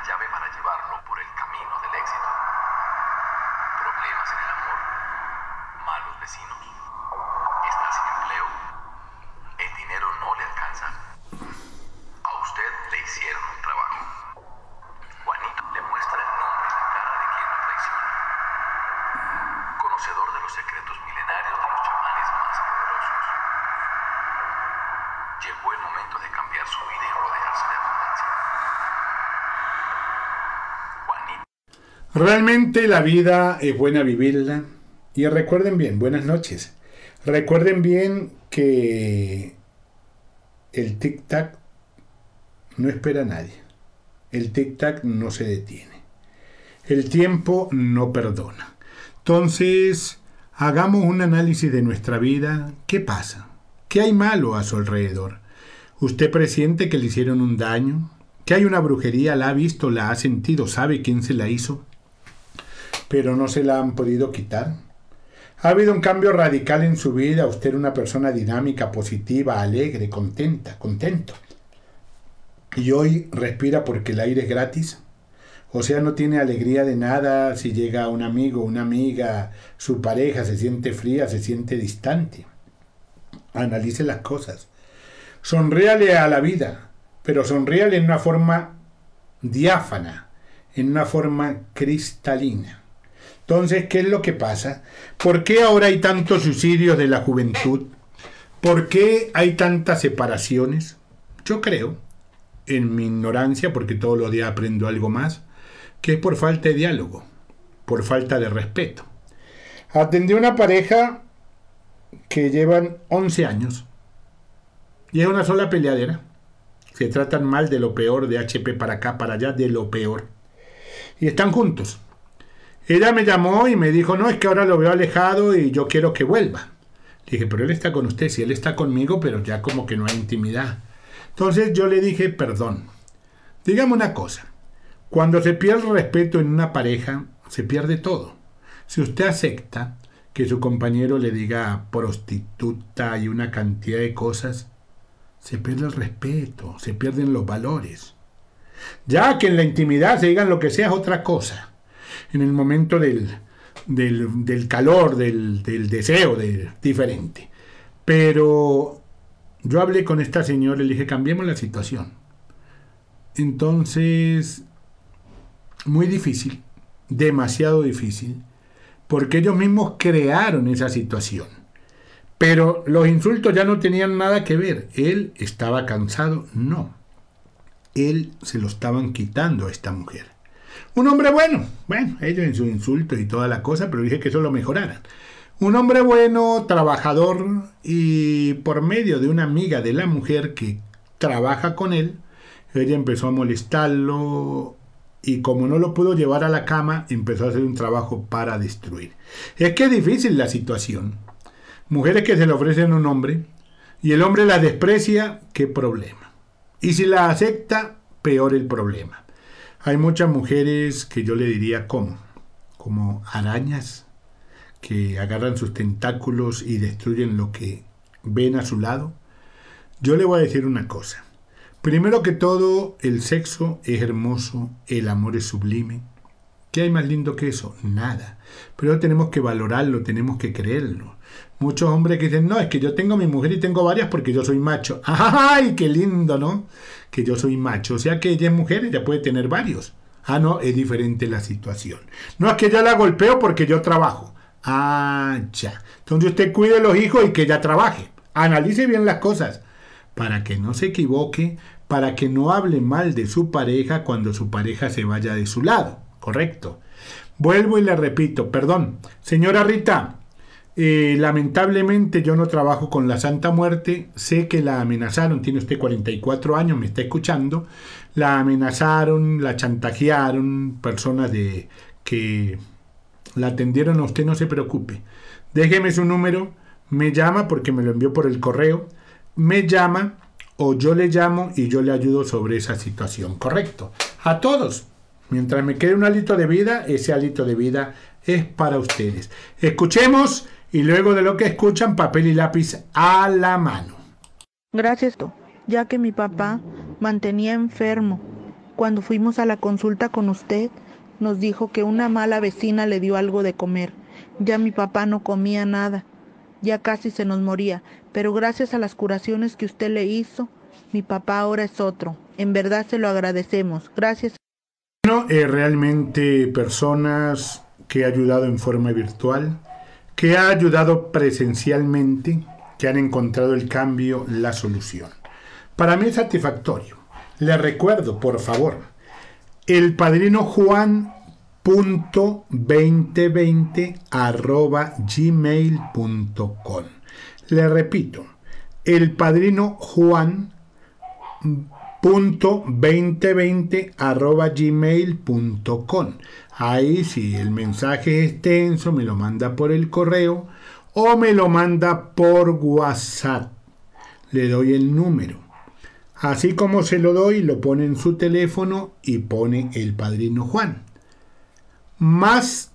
la llave para llevarlo por el camino del éxito. Problemas en el amor, malos vecinos, está sin empleo, el dinero no le alcanza. A usted le hicieron un trabajo. Juanito le muestra el nombre y la cara de quien lo traiciona. Conocedor de los secretos milenarios de los chamanes más poderosos. Llegó el momento de cambiar su vida y rodearse de abundancia. Realmente la vida es buena vivirla. Y recuerden bien, buenas noches. Recuerden bien que el tic-tac no espera a nadie. El tic-tac no se detiene. El tiempo no perdona. Entonces, hagamos un análisis de nuestra vida. ¿Qué pasa? ¿Qué hay malo a su alrededor? ¿Usted presiente que le hicieron un daño? ¿Que hay una brujería? ¿La ha visto? ¿La ha sentido? ¿Sabe quién se la hizo? Pero no se la han podido quitar. ¿Ha habido un cambio radical en su vida? Usted una persona dinámica, positiva, alegre, contenta, contento. Y hoy respira porque el aire es gratis. O sea, no tiene alegría de nada si llega un amigo, una amiga, su pareja se siente fría, se siente distante. Analice las cosas. Sonríale a la vida, pero sonríale en una forma diáfana, en una forma cristalina. Entonces, ¿qué es lo que pasa? ¿Por qué ahora hay tantos suicidios de la juventud? ¿Por qué hay tantas separaciones? Yo creo, en mi ignorancia, porque todos los días aprendo algo más, que es por falta de diálogo, por falta de respeto. Atendí a una pareja que llevan 11 años y es una sola peleadera. Se tratan mal de lo peor, de HP para acá, para allá, de lo peor. Y están juntos. Ella me llamó y me dijo, no, es que ahora lo veo alejado y yo quiero que vuelva. Dije, pero él está con usted, si él está conmigo, pero ya como que no hay intimidad. Entonces yo le dije, perdón, dígame una cosa, cuando se pierde el respeto en una pareja, se pierde todo. Si usted acepta que su compañero le diga prostituta y una cantidad de cosas, se pierde el respeto, se pierden los valores. Ya que en la intimidad se digan lo que sea es otra cosa. En el momento del, del, del calor, del, del deseo, de, diferente. Pero yo hablé con esta señora y le dije, cambiemos la situación. Entonces, muy difícil, demasiado difícil, porque ellos mismos crearon esa situación. Pero los insultos ya no tenían nada que ver. Él estaba cansado, no. Él se lo estaban quitando a esta mujer. Un hombre bueno, bueno, ellos en sus insultos y toda la cosa, pero dije que eso lo mejoraran. Un hombre bueno, trabajador y por medio de una amiga de la mujer que trabaja con él, ella empezó a molestarlo y como no lo pudo llevar a la cama, empezó a hacer un trabajo para destruir. Es que es difícil la situación. Mujeres que se le ofrecen a un hombre y el hombre la desprecia, qué problema. Y si la acepta, peor el problema. Hay muchas mujeres que yo le diría como, como arañas que agarran sus tentáculos y destruyen lo que ven a su lado. Yo le voy a decir una cosa. Primero que todo, el sexo es hermoso, el amor es sublime. ¿Qué hay más lindo que eso? Nada. Pero tenemos que valorarlo, tenemos que creerlo. Muchos hombres que dicen, no, es que yo tengo mi mujer y tengo varias porque yo soy macho. ¡Ay, qué lindo, ¿no? Que yo soy macho. O sea que ella es mujer, ella puede tener varios. Ah, no, es diferente la situación. No es que yo la golpeo porque yo trabajo. Ah, ya. Entonces usted cuide los hijos y que ella trabaje. Analice bien las cosas para que no se equivoque, para que no hable mal de su pareja cuando su pareja se vaya de su lado. Correcto. Vuelvo y le repito, perdón. Señora Rita, eh, lamentablemente yo no trabajo con la Santa Muerte, sé que la amenazaron, tiene usted 44 años, me está escuchando, la amenazaron, la chantajearon, personas de que la atendieron. A usted, no se preocupe. Déjeme su número, me llama porque me lo envió por el correo, me llama o yo le llamo y yo le ayudo sobre esa situación, correcto. A todos, mientras me quede un alito de vida, ese alito de vida es para ustedes. Escuchemos y luego de lo que escuchan, papel y lápiz a la mano. Gracias, ya que mi papá mantenía enfermo Cuando fuimos a la consulta con usted, nos dijo que una mala vecina le dio algo de comer. Ya mi papá no comía nada, ya casi se nos moría, pero gracias a las curaciones que usted le hizo, mi papá ahora es otro. En verdad se lo agradecemos. Gracias. Bueno, eh, realmente personas que ha ayudado en forma virtual, que ha ayudado presencialmente, que han encontrado el cambio, la solución. Para mí es satisfactorio. Le recuerdo, por favor, el padrino Juan punto arroba gmail.com le repito el padrino Juan punto arroba gmail.com ahí si el mensaje es extenso me lo manda por el correo o me lo manda por whatsapp le doy el número Así como se lo doy, lo pone en su teléfono y pone el padrino Juan. Más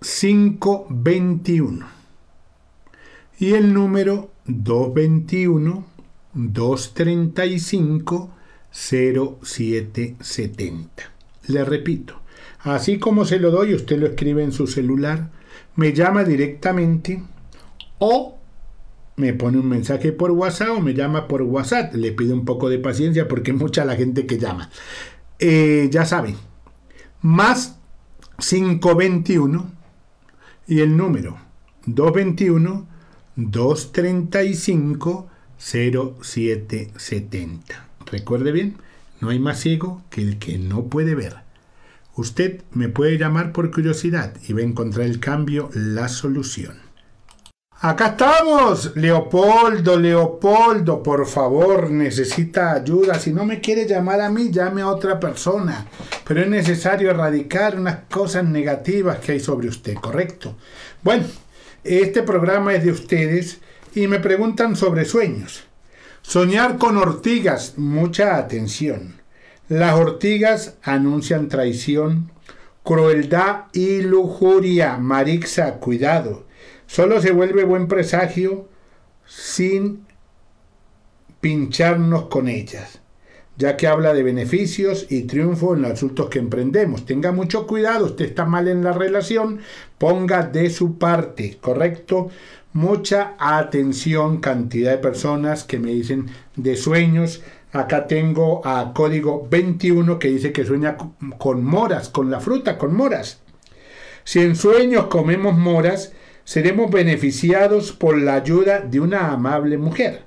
521. Y el número 221 235 0770. Le repito, así como se lo doy, usted lo escribe en su celular, me llama directamente o me pone un mensaje por WhatsApp o me llama por WhatsApp. Le pido un poco de paciencia porque es mucha la gente que llama. Eh, ya saben, más 521 y el número 221 235 0770. Recuerde bien, no hay más ciego que el que no puede ver. Usted me puede llamar por curiosidad y va a encontrar el cambio, la solución. Acá estamos, Leopoldo, Leopoldo, por favor, necesita ayuda. Si no me quiere llamar a mí, llame a otra persona. Pero es necesario erradicar unas cosas negativas que hay sobre usted, ¿correcto? Bueno, este programa es de ustedes y me preguntan sobre sueños. Soñar con ortigas, mucha atención. Las ortigas anuncian traición, crueldad y lujuria. Marixa, cuidado. Solo se vuelve buen presagio sin pincharnos con ellas, ya que habla de beneficios y triunfo en los asuntos que emprendemos. Tenga mucho cuidado, usted está mal en la relación, ponga de su parte, ¿correcto? Mucha atención, cantidad de personas que me dicen de sueños. Acá tengo a código 21 que dice que sueña con moras, con la fruta, con moras. Si en sueños comemos moras, seremos beneficiados por la ayuda de una amable mujer,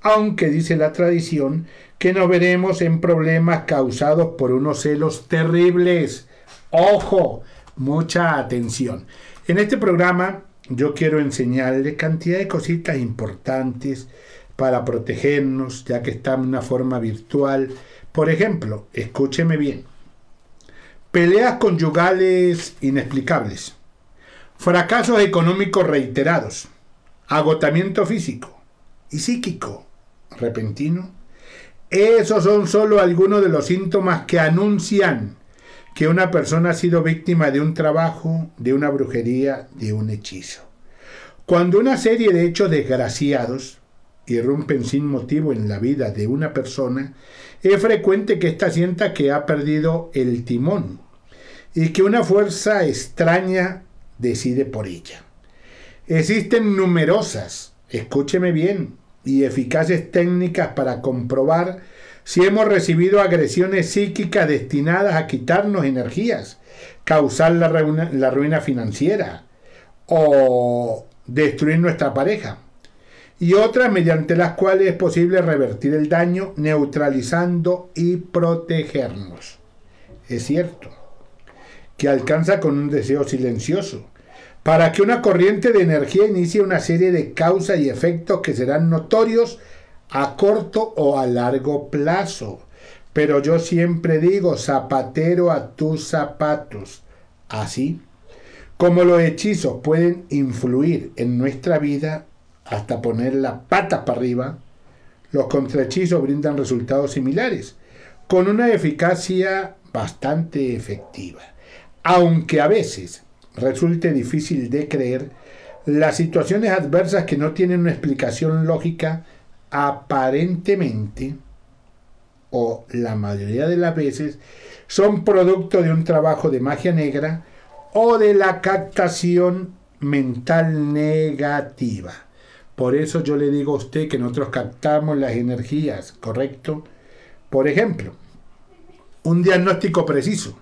aunque dice la tradición que nos veremos en problemas causados por unos celos terribles. Ojo, mucha atención. En este programa yo quiero enseñarle cantidad de cositas importantes para protegernos, ya que está en una forma virtual. Por ejemplo, escúcheme bien. Peleas conyugales inexplicables fracasos económicos reiterados, agotamiento físico y psíquico repentino, esos son solo algunos de los síntomas que anuncian que una persona ha sido víctima de un trabajo, de una brujería, de un hechizo. Cuando una serie de hechos desgraciados irrumpen sin motivo en la vida de una persona, es frecuente que ésta sienta que ha perdido el timón y que una fuerza extraña decide por ella. Existen numerosas, escúcheme bien, y eficaces técnicas para comprobar si hemos recibido agresiones psíquicas destinadas a quitarnos energías, causar la ruina, financiera o destruir nuestra pareja, y otras mediante las cuales es posible revertir el daño neutralizando y protegernos. Es cierto que alcanza con un deseo silencioso, para que una corriente de energía inicie una serie de causas y efectos que serán notorios a corto o a largo plazo. Pero yo siempre digo, zapatero a tus zapatos. Así como los hechizos pueden influir en nuestra vida hasta poner la pata para arriba, los contrahechizos brindan resultados similares, con una eficacia bastante efectiva aunque a veces resulte difícil de creer, las situaciones adversas que no tienen una explicación lógica aparentemente o la mayoría de las veces, son producto de un trabajo de magia negra o de la captación mental negativa. Por eso yo le digo a usted que nosotros captamos las energías, ¿correcto? Por ejemplo, un diagnóstico preciso.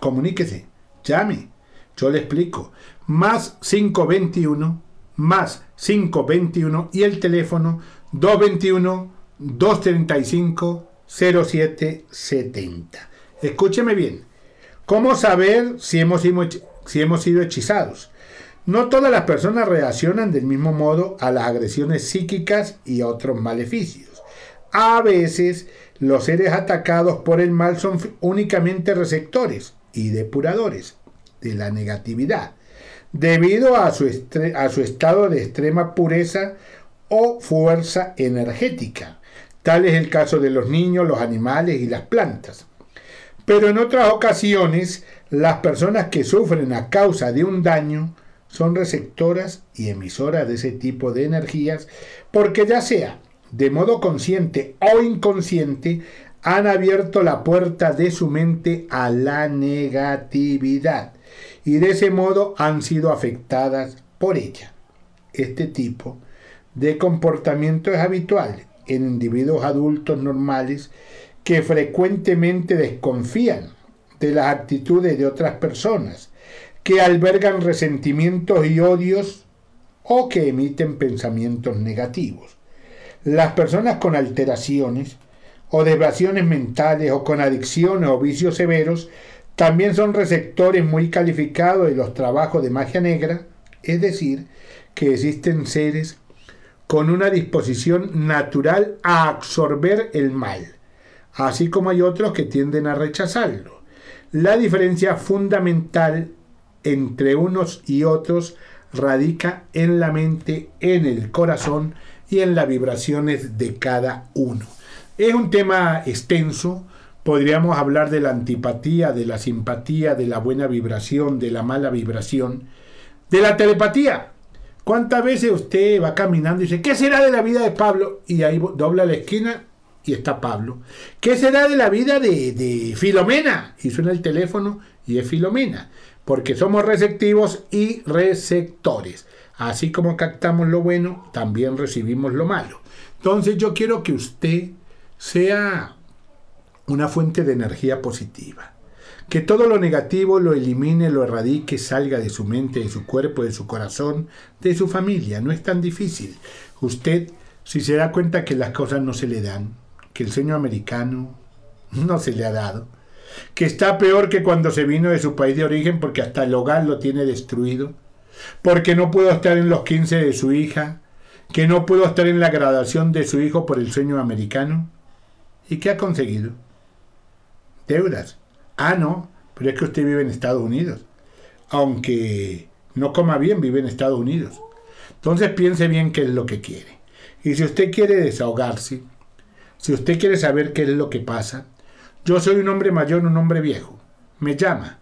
Comuníquese, llame, yo le explico. Más 521, más 521 y el teléfono 221 235 0770. Escúcheme bien. ¿Cómo saber si hemos, si hemos sido hechizados? No todas las personas reaccionan del mismo modo a las agresiones psíquicas y a otros maleficios. A veces los seres atacados por el mal son únicamente receptores y depuradores de la negatividad, debido a su, a su estado de extrema pureza o fuerza energética. Tal es el caso de los niños, los animales y las plantas. Pero en otras ocasiones, las personas que sufren a causa de un daño son receptoras y emisoras de ese tipo de energías porque ya sea de modo consciente o inconsciente han abierto la puerta de su mente a la negatividad y de ese modo han sido afectadas por ella. Este tipo de comportamiento es habitual en individuos adultos normales que frecuentemente desconfían de las actitudes de otras personas que albergan resentimientos y odios o que emiten pensamientos negativos. Las personas con alteraciones o devaciones mentales o con adicciones o vicios severos también son receptores muy calificados de los trabajos de magia negra, es decir, que existen seres con una disposición natural a absorber el mal, así como hay otros que tienden a rechazarlo. La diferencia fundamental entre unos y otros radica en la mente, en el corazón y en las vibraciones de cada uno. Es un tema extenso, podríamos hablar de la antipatía, de la simpatía, de la buena vibración, de la mala vibración, de la telepatía. ¿Cuántas veces usted va caminando y dice, ¿qué será de la vida de Pablo? Y ahí dobla la esquina y está Pablo. ¿Qué será de la vida de, de Filomena? Y suena el teléfono y es Filomena porque somos receptivos y receptores. Así como captamos lo bueno, también recibimos lo malo. Entonces yo quiero que usted sea una fuente de energía positiva. Que todo lo negativo lo elimine, lo erradique, salga de su mente, de su cuerpo, de su corazón, de su familia. No es tan difícil. Usted, si se da cuenta que las cosas no se le dan, que el sueño americano no se le ha dado, que está peor que cuando se vino de su país de origen porque hasta el hogar lo tiene destruido, porque no pudo estar en los 15 de su hija, que no pudo estar en la graduación de su hijo por el sueño americano. ¿Y qué ha conseguido? Deudas. Ah, no, pero es que usted vive en Estados Unidos. Aunque no coma bien, vive en Estados Unidos. Entonces piense bien qué es lo que quiere. Y si usted quiere desahogarse, si usted quiere saber qué es lo que pasa, yo soy un hombre mayor, un hombre viejo. Me llama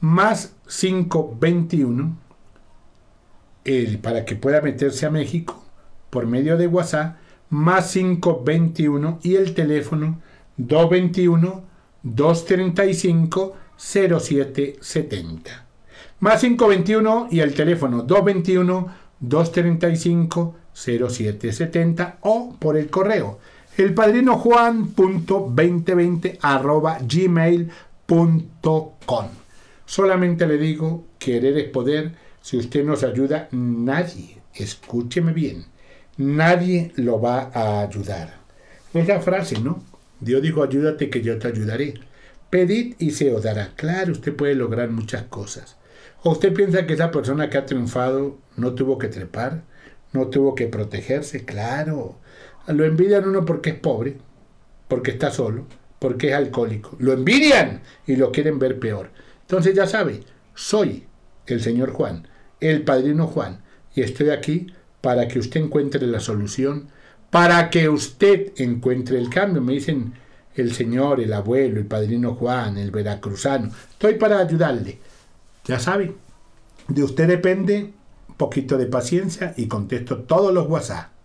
más 521 el, para que pueda meterse a México por medio de WhatsApp más 521 y el teléfono 221 235 0770. Más 521 y el teléfono 221 235 0770 o por el correo elpadrinojuan.2020 Solamente le digo, querer es poder. Si usted nos ayuda, nadie, escúcheme bien, nadie lo va a ayudar. Es la frase, ¿no? Dios dijo, ayúdate que yo te ayudaré. Pedid y se os dará. Claro, usted puede lograr muchas cosas. ¿O usted piensa que esa persona que ha triunfado no tuvo que trepar? ¿No tuvo que protegerse? Claro. Lo envidian uno porque es pobre, porque está solo, porque es alcohólico. Lo envidian y lo quieren ver peor. Entonces ya sabe, soy el señor Juan, el padrino Juan, y estoy aquí para que usted encuentre la solución, para que usted encuentre el cambio. Me dicen el señor, el abuelo, el padrino Juan, el veracruzano. Estoy para ayudarle. Ya sabe, de usted depende un poquito de paciencia y contesto todos los WhatsApp.